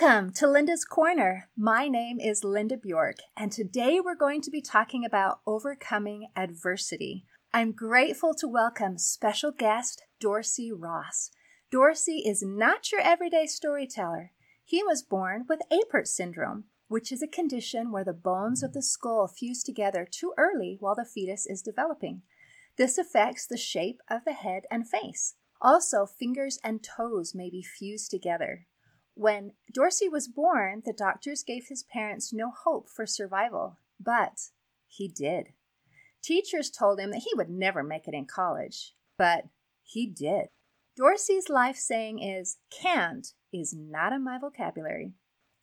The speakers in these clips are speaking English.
Welcome to Linda's Corner. My name is Linda Bjork, and today we're going to be talking about overcoming adversity. I'm grateful to welcome special guest Dorsey Ross. Dorsey is not your everyday storyteller. He was born with Apert syndrome, which is a condition where the bones of the skull fuse together too early while the fetus is developing. This affects the shape of the head and face. Also, fingers and toes may be fused together. When Dorsey was born, the doctors gave his parents no hope for survival, but he did. Teachers told him that he would never make it in college, but he did. Dorsey's life saying is, can't is not in my vocabulary.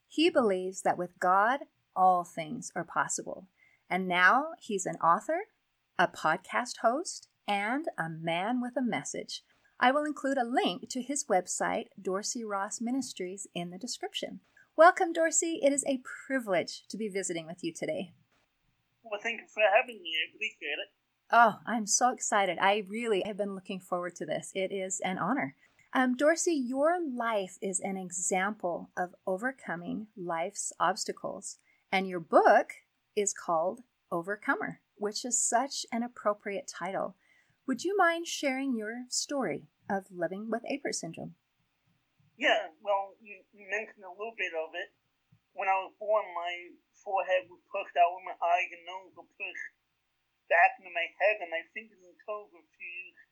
He believes that with God, all things are possible. And now he's an author, a podcast host, and a man with a message. I will include a link to his website, Dorsey Ross Ministries, in the description. Welcome, Dorsey. It is a privilege to be visiting with you today. Well, thank you for having me. I appreciate it. Oh, I'm so excited. I really have been looking forward to this. It is an honor. Um, Dorsey, your life is an example of overcoming life's obstacles, and your book is called Overcomer, which is such an appropriate title. Would you mind sharing your story of living with Apert syndrome? Yeah, well, you, mentioned a little bit of it. When I was born, my forehead was pushed out with my eyes and nose were pushed back into my head, and my fingers and toes were fused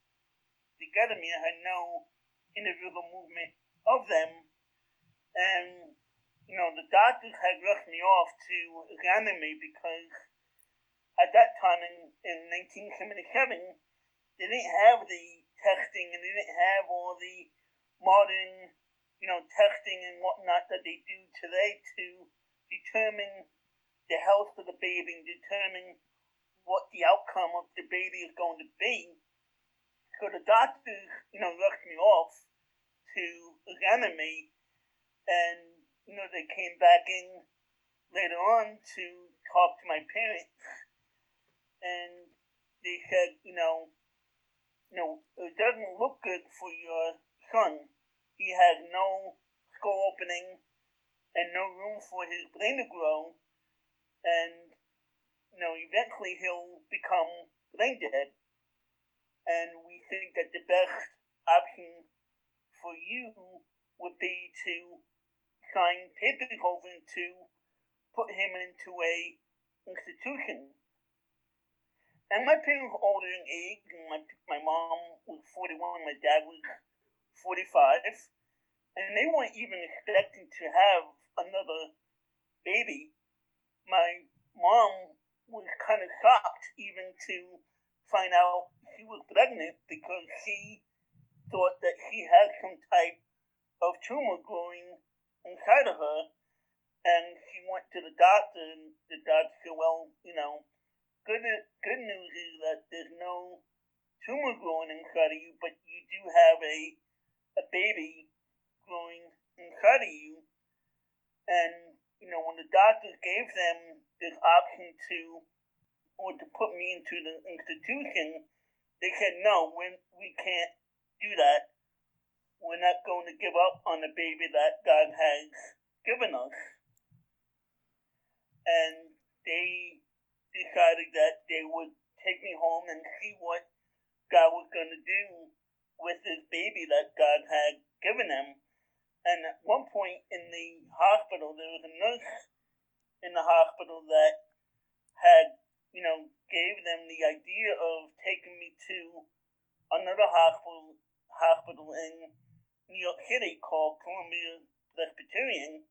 together. Me, I had no individual movement of them, and you know the doctors had rushed me off to examine me because at that time in, in 1977 they didn't have the testing and they didn't have all the modern, you know, testing and whatnot that they do today to determine the health of the baby and determine what the outcome of the baby is going to be. So the doctors, you know, rushed me off to examine me, and you know they came back in later on to talk to my parents, and they said, you know, you know, it doesn't look good for your son. He has no skull opening and no room for his brain to grow, and you know, eventually he'll become brain dead. And we think that the best option for you would be to sign over to put him into a institution and my parents were older in age. And my my mom was forty one. My dad was forty five, and they weren't even expecting to have another baby. My mom was kind of shocked even to find out she was pregnant because she thought that she had some type of tumor growing inside of her. And she went to the doctor, and the doctor said, Well, you know, good good news is that there's no tumor growing inside of you, but you do have a a baby growing inside of you. And you know, when the doctors gave them this option to or to put me into the institution, they said no, we we can't do that. We're not going to give up on the baby that God has given us. And they decided that they would take me home and see what God was going to do with this baby that God had given them. And at one point in the hospital, there was a nurse in the hospital that had, you know, gave them the idea of taking me to another hospital hospital in New York City called Columbia Presbyterian,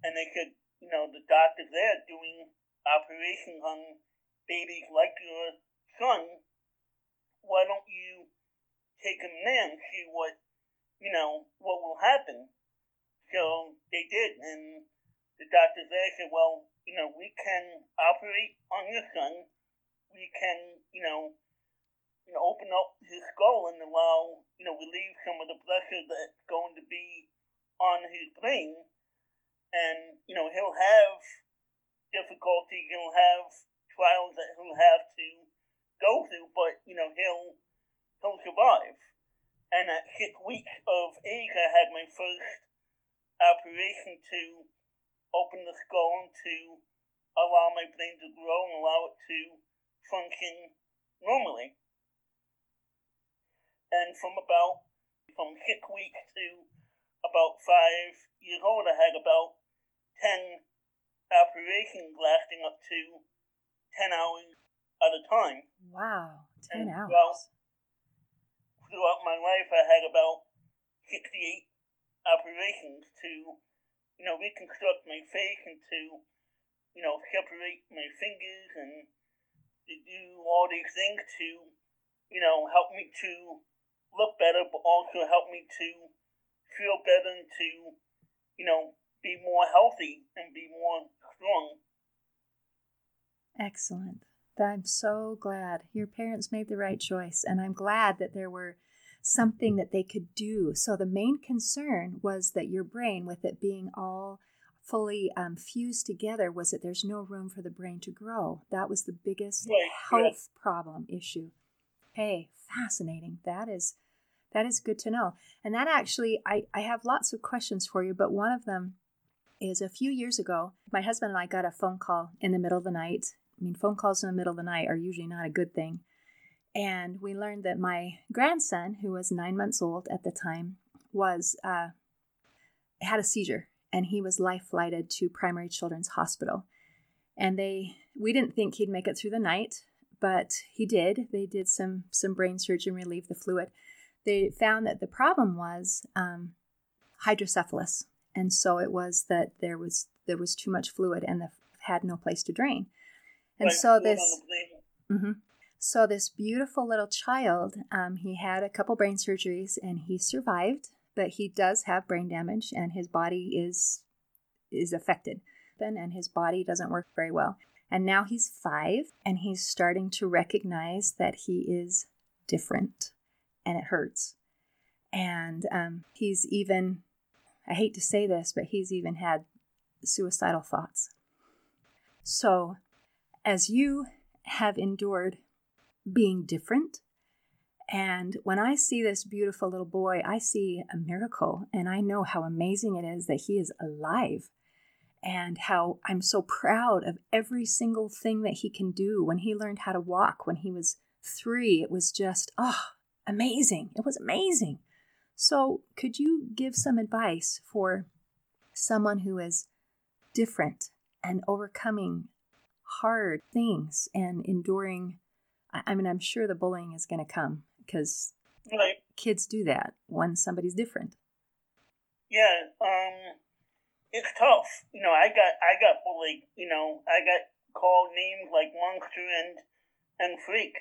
and they said, you know, the doctors there doing operation on babies like your son, why don't you take him there and see what, you know, what will happen? So they did, and the doctors there said, well, you know, we can operate on your son. We can, you know, you know, open up his skull and allow, you know, relieve some of the pressure that's going to be on his brain. And, you know, he'll have difficulty he'll have, trials that he'll have to go through, but you know he'll he'll survive. And at six weeks of age, I had my first operation to open the skull and to allow my brain to grow and allow it to function normally. And from about from six weeks to about five years old, I had about ten operations lasting up to ten hours at a time. Wow, ten and hours. Throughout, throughout my life, I had about sixty-eight operations to, you know, reconstruct my face and to, you know, separate my fingers and to do all these things to, you know, help me to look better, but also help me to feel better and to, you know, be more healthy and be more Excellent. I'm so glad your parents made the right choice, and I'm glad that there were something that they could do. So the main concern was that your brain, with it being all fully um, fused together, was that there's no room for the brain to grow. That was the biggest health problem issue. Hey, fascinating. That is that is good to know. And that actually, I, I have lots of questions for you, but one of them is a few years ago, my husband and I got a phone call in the middle of the night. I mean, phone calls in the middle of the night are usually not a good thing. And we learned that my grandson, who was nine months old at the time, was uh, had a seizure, and he was life flighted to Primary Children's Hospital. And they, we didn't think he'd make it through the night, but he did. They did some some brain surgery and relieved the fluid. They found that the problem was um, hydrocephalus, and so it was that there was there was too much fluid and the had no place to drain. And Right, so this. on the brain. hmm So this beautiful little child, um, he had a couple brain surgeries and he survived, but he does have brain damage and his body is is affected, and his body doesn't work very well. And now he's five, and he's starting to recognize that he is different, and it hurts. And um, he's even, I hate to say this, but he's even had suicidal thoughts. So, as you have endured being different. And when I see this beautiful little boy, I see a miracle, and I know how amazing it is that he is alive, and how I'm so proud of every single thing that he can do. When he learned how to walk when he was three, it was just, oh, amazing. It was amazing. So, could you give some advice for someone who is different and overcoming hard things and enduring? I mean, I'm sure the bullying is going to come because Right. kids do that when somebody's different. Yeah, um, it's tough. You know, I got I got bullied. You know, I got called names like monster and and freak,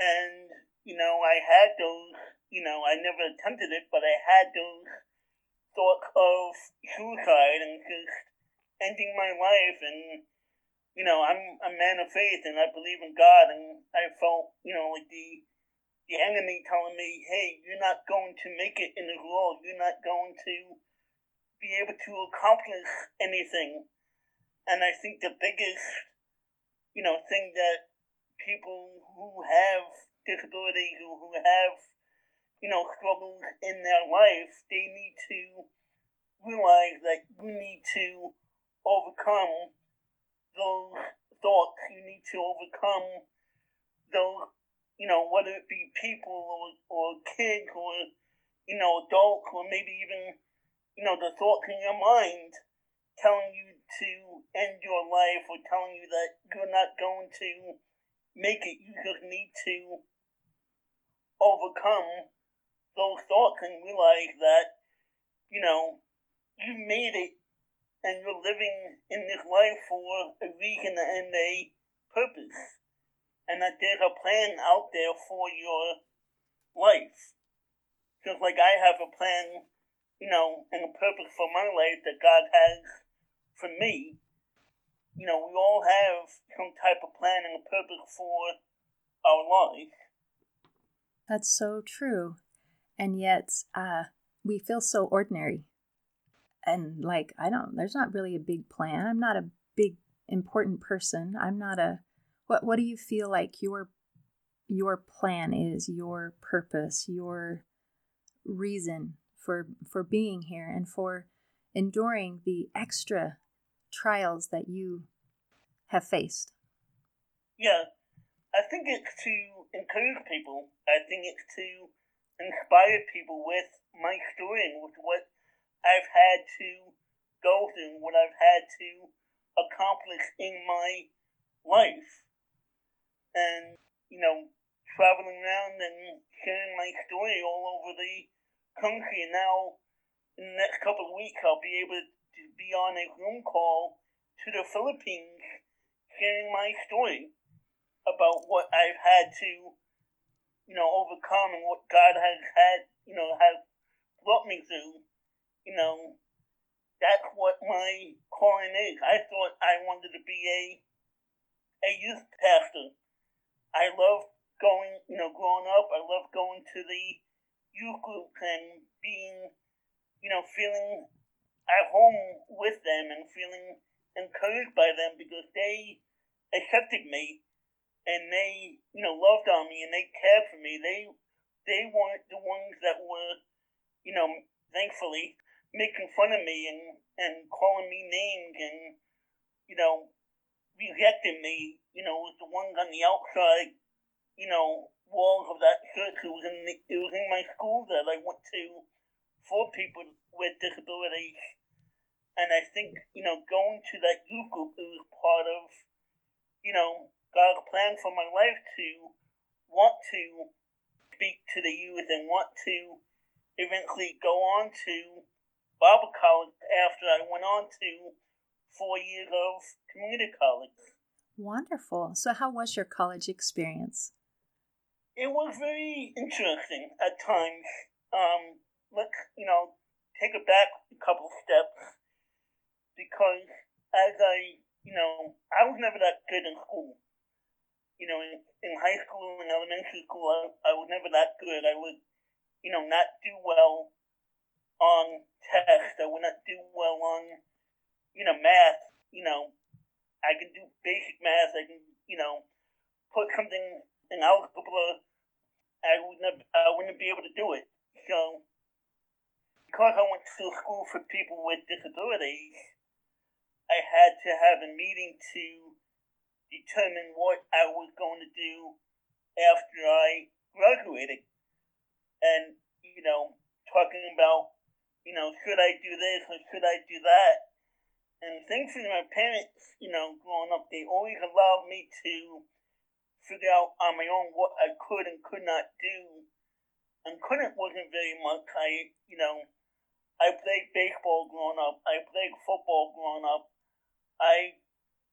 and you know, I had those. You know, I never attempted it, but I had those thoughts of suicide and just ending my life. And you know, I'm a man of faith, and I believe in God, and I felt, you know, like the the enemy telling me, "Hey, you're not going to make it in this world. You're not going to be able to accomplish anything." And I think the biggest, you know, thing that people who have disabilities or who have, you know, struggles in their life, they need to realize that you need to overcome those thoughts. You need to overcome those you know, whether it be people or, or kids or, you know, adults or maybe even, you know, the thoughts in your mind telling you to end your life or telling you that you're not going to make it. You just need to overcome those thoughts and realize that, you know, you made it and you're living in this life for a reason and a purpose and that there's a plan out there for your life. Just like I have a plan, you know, and a purpose for my life that God has for me. You know, we all have some type of plan and a purpose for our life. That's so true. And yet, uh, we feel so ordinary. And like, I don't, there's not really a big plan. I'm not a big, important person. I'm not a, what, what do you feel like your, your plan is, your purpose, your reason for, for being here and for enduring the extra trials that you have faced? Yeah, I think it's to encourage people. I think it's to inspire people with my story and with what I've had to go through, what I've had to accomplish in my life. And, you know, traveling around and sharing my story all over the country. And now, in the next couple of weeks, I'll be able to be on a Zoom call to the Philippines sharing my story about what I've had to, you know, overcome and what God has had, you know, has brought me through. You know, that's what my calling is. I thought I wanted to be a a youth pastor. I love going, you know, growing up. I love going to the youth group and being, you know, feeling at home with them and feeling encouraged by them because they accepted me and they, you know, loved on me and they cared for me. They they weren't the ones that were, you know, thankfully making fun of me and, and calling me names and, you know, rejecting me, you know, was the ones on the outside, you know, walls of that church. It was in the, it was in my school that I went to for people with disabilities. And I think, you know, going to that youth group it was part of, you know, God's plan for my life to want to speak to the youth and want to eventually go on to Bible college after I went on to four years of community college. Wonderful. So, how was your college experience? It was very interesting at times. Um, let's, you know, take it back a couple steps because as I, you know, I was never that good in school you know, in, in high school and elementary school, I, I was never that good. I would, you know, not do well on tests. I would not do well on, you know, math. You know, I can do basic math. I can, you know, put something in algebra. I would never, I wouldn't be able to do it. So, because I went to school for people with disabilities, I had to have a meeting to determine what I was going to do after I graduated. And, you know, talking about, you know, should I do this or should I do that? And thankfully, my parents, you know, growing up, they always allowed me to figure out on my own what I could and could not do. And couldn't wasn't very much. I, you know, I played baseball growing up. I played football growing up. I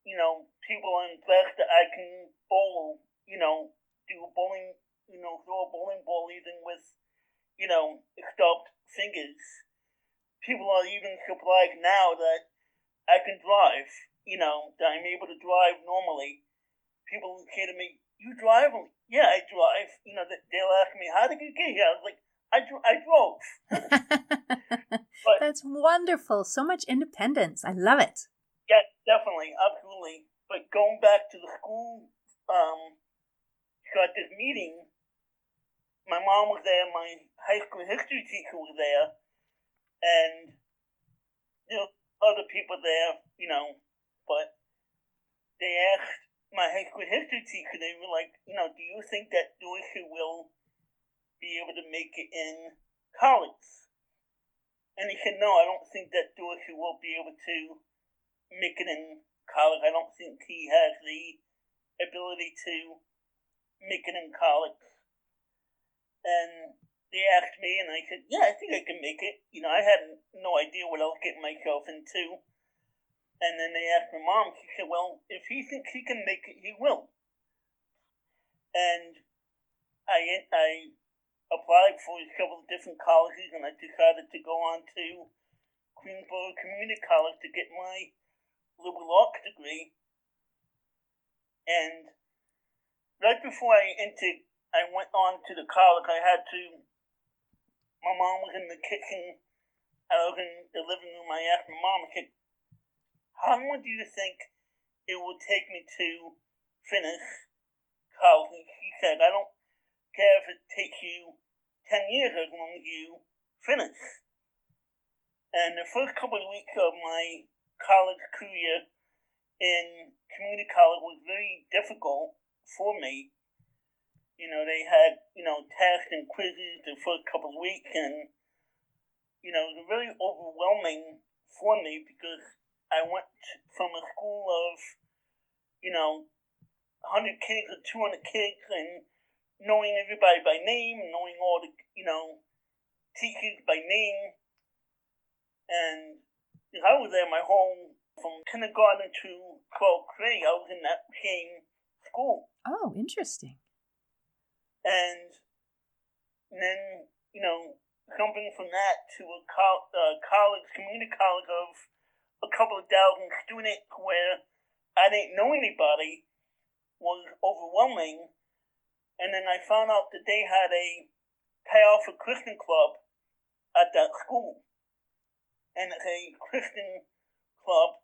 you know, people impressed that I can bowl, you know, do bowling, you know, throw a bowling ball even with, you know, stopped fingers. People are even surprised now that I can drive, you know, that I'm able to drive normally. People say to me, you drive? yeah, I drive. You know, they'll ask me, how did you get here? I was like, I, I drove. but, That's wonderful. So much independence. I love it. Yeah, definitely, absolutely. But going back to the school, um, so at this meeting, my mom was there, my high school history teacher was there, and you know other people there, you know, but they asked my high school history teacher, they were like, you know, do you think that Dorsey will be able to make it in college? And he said, no, I don't think that Dorsey will be able to make it in college. I don't think he has the ability to make it in college. And they asked me, and I said, "Yeah, I think I can make it." You know, I had no idea what I was getting myself into. And then they asked my mom. She said, "Well, if he thinks he can make it, he will." And I I applied for several different colleges, and I decided to go on to Queensborough Community College to get my liberal arts degree. And right before I entered, I went on to the college. I had to. My mom was in the kitchen. I was in the living room. I asked my mom, I said, How long do you think it will take me to finish college? And she said, I don't care if it takes you 10 years as long as you finish. And the first couple of weeks of my college career in community college was very difficult for me. You know, they had, you know, tests and quizzes the first couple of weeks, and, you know, it was very overwhelming for me because I went from a school of, you know, 100 kids or 200 kids and knowing everybody by name, knowing all the, you know, teachers by name. And I was there my whole, from kindergarten to 12th grade, I was in that same school. Oh, interesting. And, then, you know, jumping from that to a co- uh, college, community college of a couple of thousand students where I didn't know anybody was overwhelming. And then I found out that they had a Chi Alpha Christian club at that school. And a Christian club.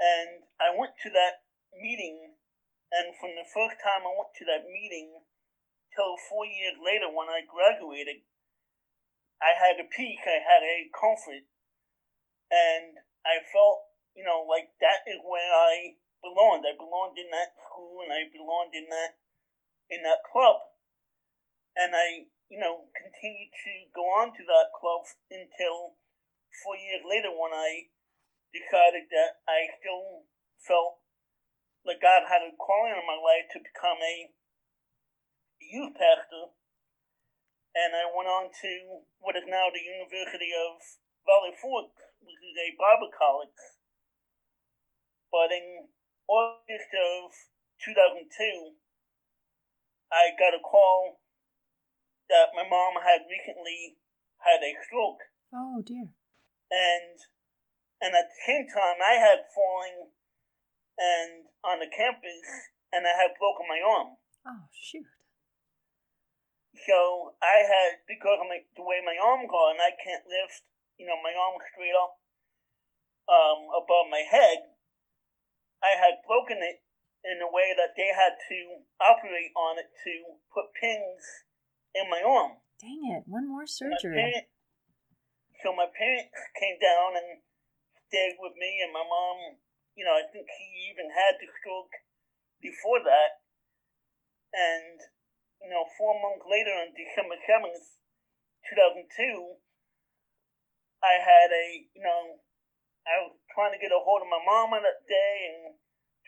And I went to that meeting, and from the first time I went to that meeting till four years later when I graduated, I had a peak, I had a comfort, and I felt, you know, like that is where I belonged. I belonged in that school, and I belonged in that in that club, and I, you know, continued to go on to that club until four years later when I decided that I still felt like God had a calling in my life to become a youth pastor and I went on to what is now the University of Valley Forge, which is a Bible college. But in August of 2002, I got a call that my mom had recently had a stroke. Oh dear. And and at the same time I had fallen and on the campus and I had broken my arm. Oh shoot. So I had because of my, the way my arm gone, I can't lift, you know, my arm straight up um, above my head. I had broken it in a way that they had to operate on it to put pins in my arm. Dang it! One more surgery. So my parents came down and stayed with me, and my mom, you know, I think he even had the stroke before that, and you know, four months later on December 7th, 2002, I had a, you know, I was trying to get a hold of my mom on that day and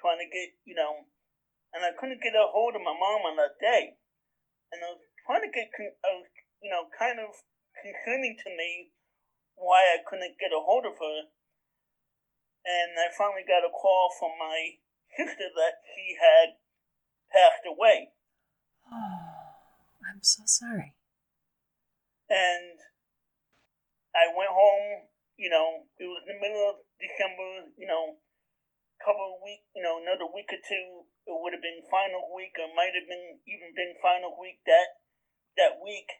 trying to get, you know, and I couldn't get a hold of my mom on that day. And I was trying to get, I was, you know, kind of concerning to me why I couldn't get a hold of her. And I finally got a call from my sister that she had passed away. Oh, I'm so sorry. And I went home, you know, it was the middle of December, you know, couple of weeks, you know, another week or two, it would have been final week, or might have been even been final week that that week.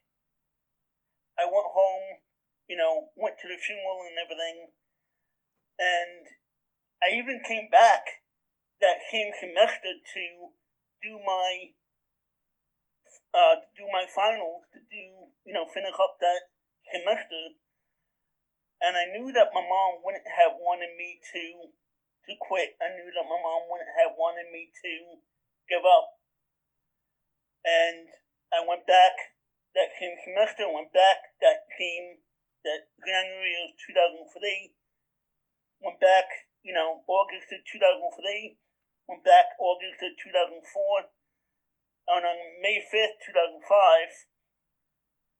I went home, you know, went to the funeral and everything, and I even came back that same semester to do my uh, do my finals, to do, you know, finish up that semester. And I knew that my mom wouldn't have wanted me to to quit. I knew that my mom wouldn't have wanted me to give up. And I went back that same semester, went back that same, that January of 2003, went back, you know, August of 2003, went back August of 2004, and on May 5th, 2005,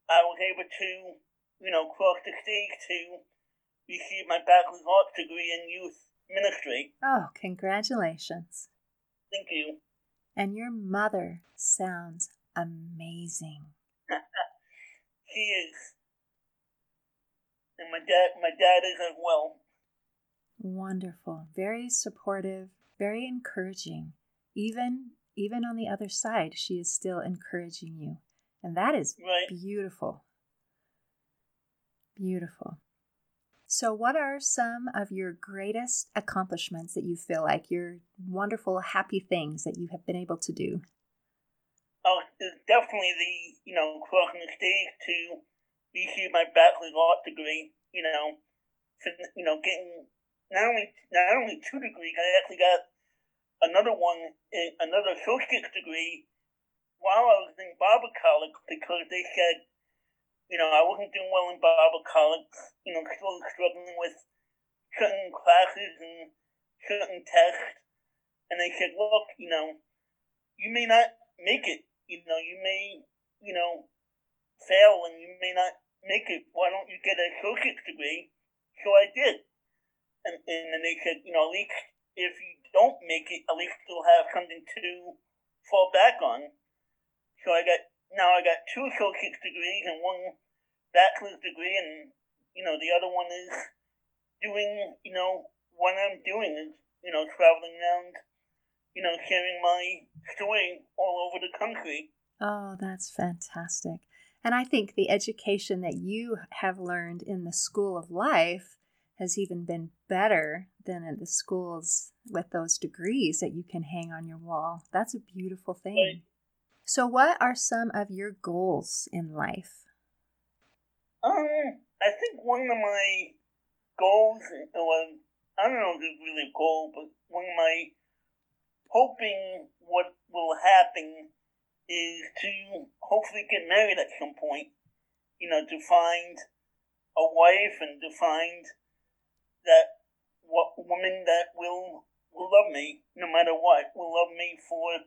I was able to, you know, cross the stage to receive my bachelor's arts degree in youth ministry. Oh, congratulations. Thank you. And your mother sounds amazing. she is. And my dad my dad is as well. Wonderful. Very supportive, very encouraging. Even even on the other side, she is still encouraging you. And that is right. beautiful. Beautiful. So, what are some of your greatest accomplishments that you feel like your wonderful, happy things that you have been able to do? Oh, it's definitely the, you know, crossing the stage to receive my bachelor's art degree. You know, you know, getting not only not only two degrees, I actually got another one, another associate's degree while I was in Bible college because they said, you know, I wasn't doing well in Bible college, you know, still struggling with certain classes and certain tests. And they said, look, you know, you may not make it. You know, you may, you know, fail and you may not make it. Why don't you get an associate's degree? So I did. And, and then they said, you know, at least if you don't make it, at least you'll have something to fall back on. So I got now I got two associate's degrees and one bachelor's degree, and you know the other one is doing you know what I'm doing is you know traveling around, you know sharing my story all over the country. Oh, that's fantastic. And I think the education that you have learned in the school of life has even been better than in the schools with those degrees that you can hang on your wall. That's a beautiful thing. Right. So, what are some of your goals in life? Um, I think one of my goals, was, I don't know if it's really a goal, but one of my hoping what will happen is to hopefully get married at some point. You know, to find a wife and to find that what woman that will will love me no matter what, will love me for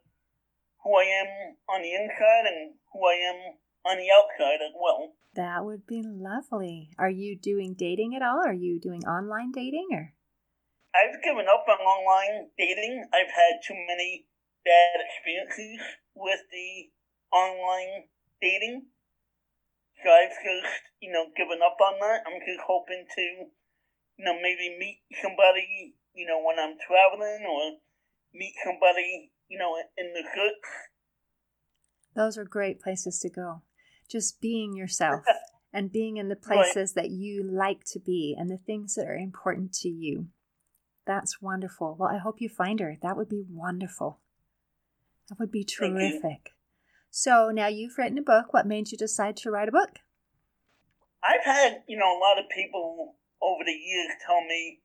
who I am on the inside and who I am on the outside as well. That would be lovely. Are you doing dating at all? Are you doing online dating or? I've given up on online dating. I've had too many bad experiences with the online dating. So I've just, you know, given up on that. I'm just hoping to, you know, maybe meet somebody, you know, when I'm traveling or meet somebody you know, in the good. Those are great places to go. Just being yourself and being in the places right. that you like to be and the things that are important to you. That's wonderful. Well, I hope you find her. That would be wonderful. That would be terrific. So now you've written a book. What made you decide to write a book? I've had, you know, a lot of people over the years tell me,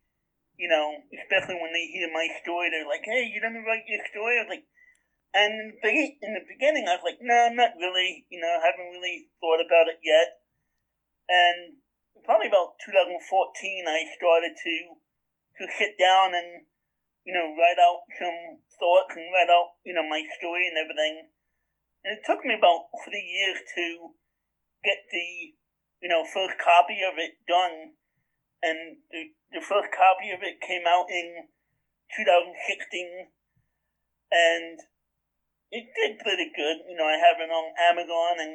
you know, especially when they hear my story, they're like, "Hey, you didn't write your story?" I was like, and in the beginning, I was like, "No, not really. You know, I haven't really thought about it yet." And probably about 2014, I started to to sit down and you know write out some thoughts and read out you know my story and everything. And it took me about three years to get the you know first copy of it done and the, the first copy of it came out in 2016, and it did pretty good. You know, I have it on Amazon and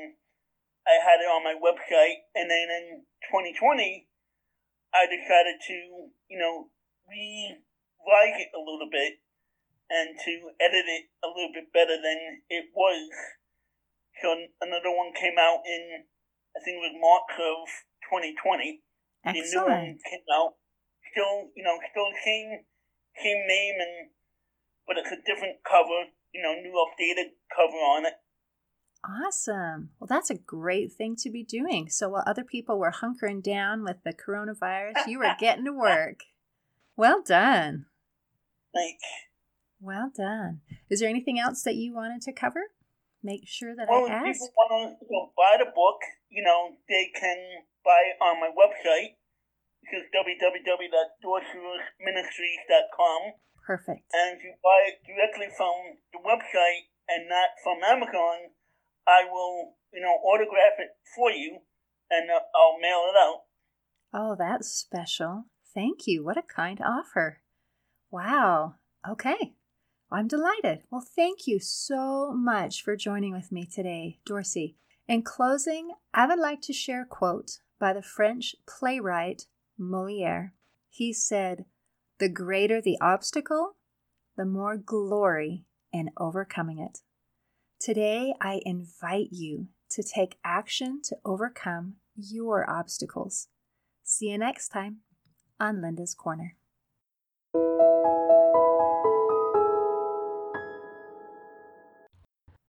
I had it on my website, and then in 2020, I decided to, you know, rewrite it a little bit and to edit it a little bit better than it was. So another one came out in, I think it was March of 2020. Excellent. The new one came out. Still, you know, still same same name and but it's a different cover, you know, new updated cover on it. Awesome. Well, that's a great thing to be doing. So while other people were hunkering down with the coronavirus, you were getting to work. Well done. Thanks. Well done. Is there anything else that you wanted to cover? Make sure that well, I. Well, if people want to you know, buy the book, you know, they can buy it on my website, which is www.dorseyministries.com. Perfect. And if you buy it directly from the website and not from Amazon, I will, you know, autograph it for you and uh, I'll mail it out. Oh, that's special. Thank you. What a kind offer. Wow. Okay. I'm delighted. Well, thank you so much for joining with me today, Dorsey. In closing, I would like to share a quote by the French playwright Moliere. He said, The greater the obstacle, the more glory in overcoming it. Today, I invite you to take action to overcome your obstacles. See you next time on Linda's Corner.